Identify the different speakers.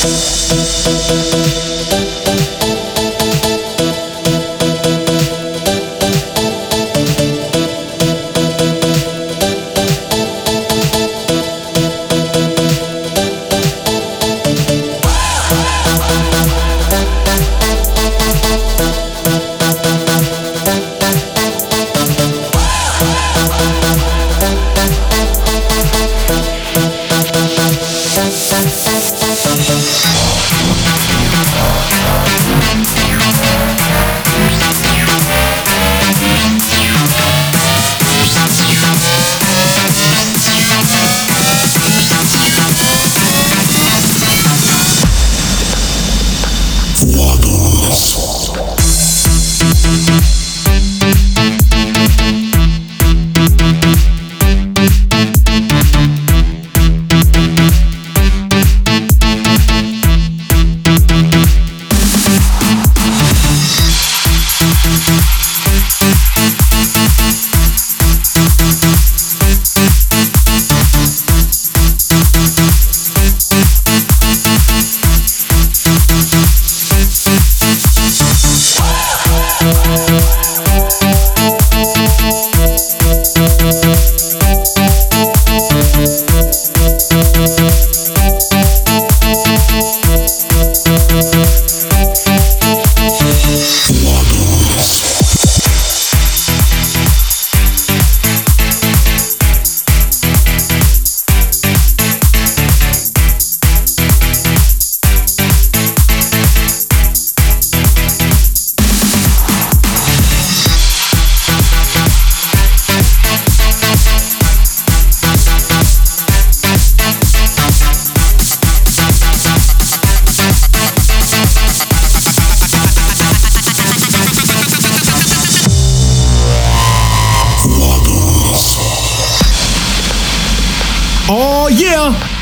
Speaker 1: Thank you. Oh yeah.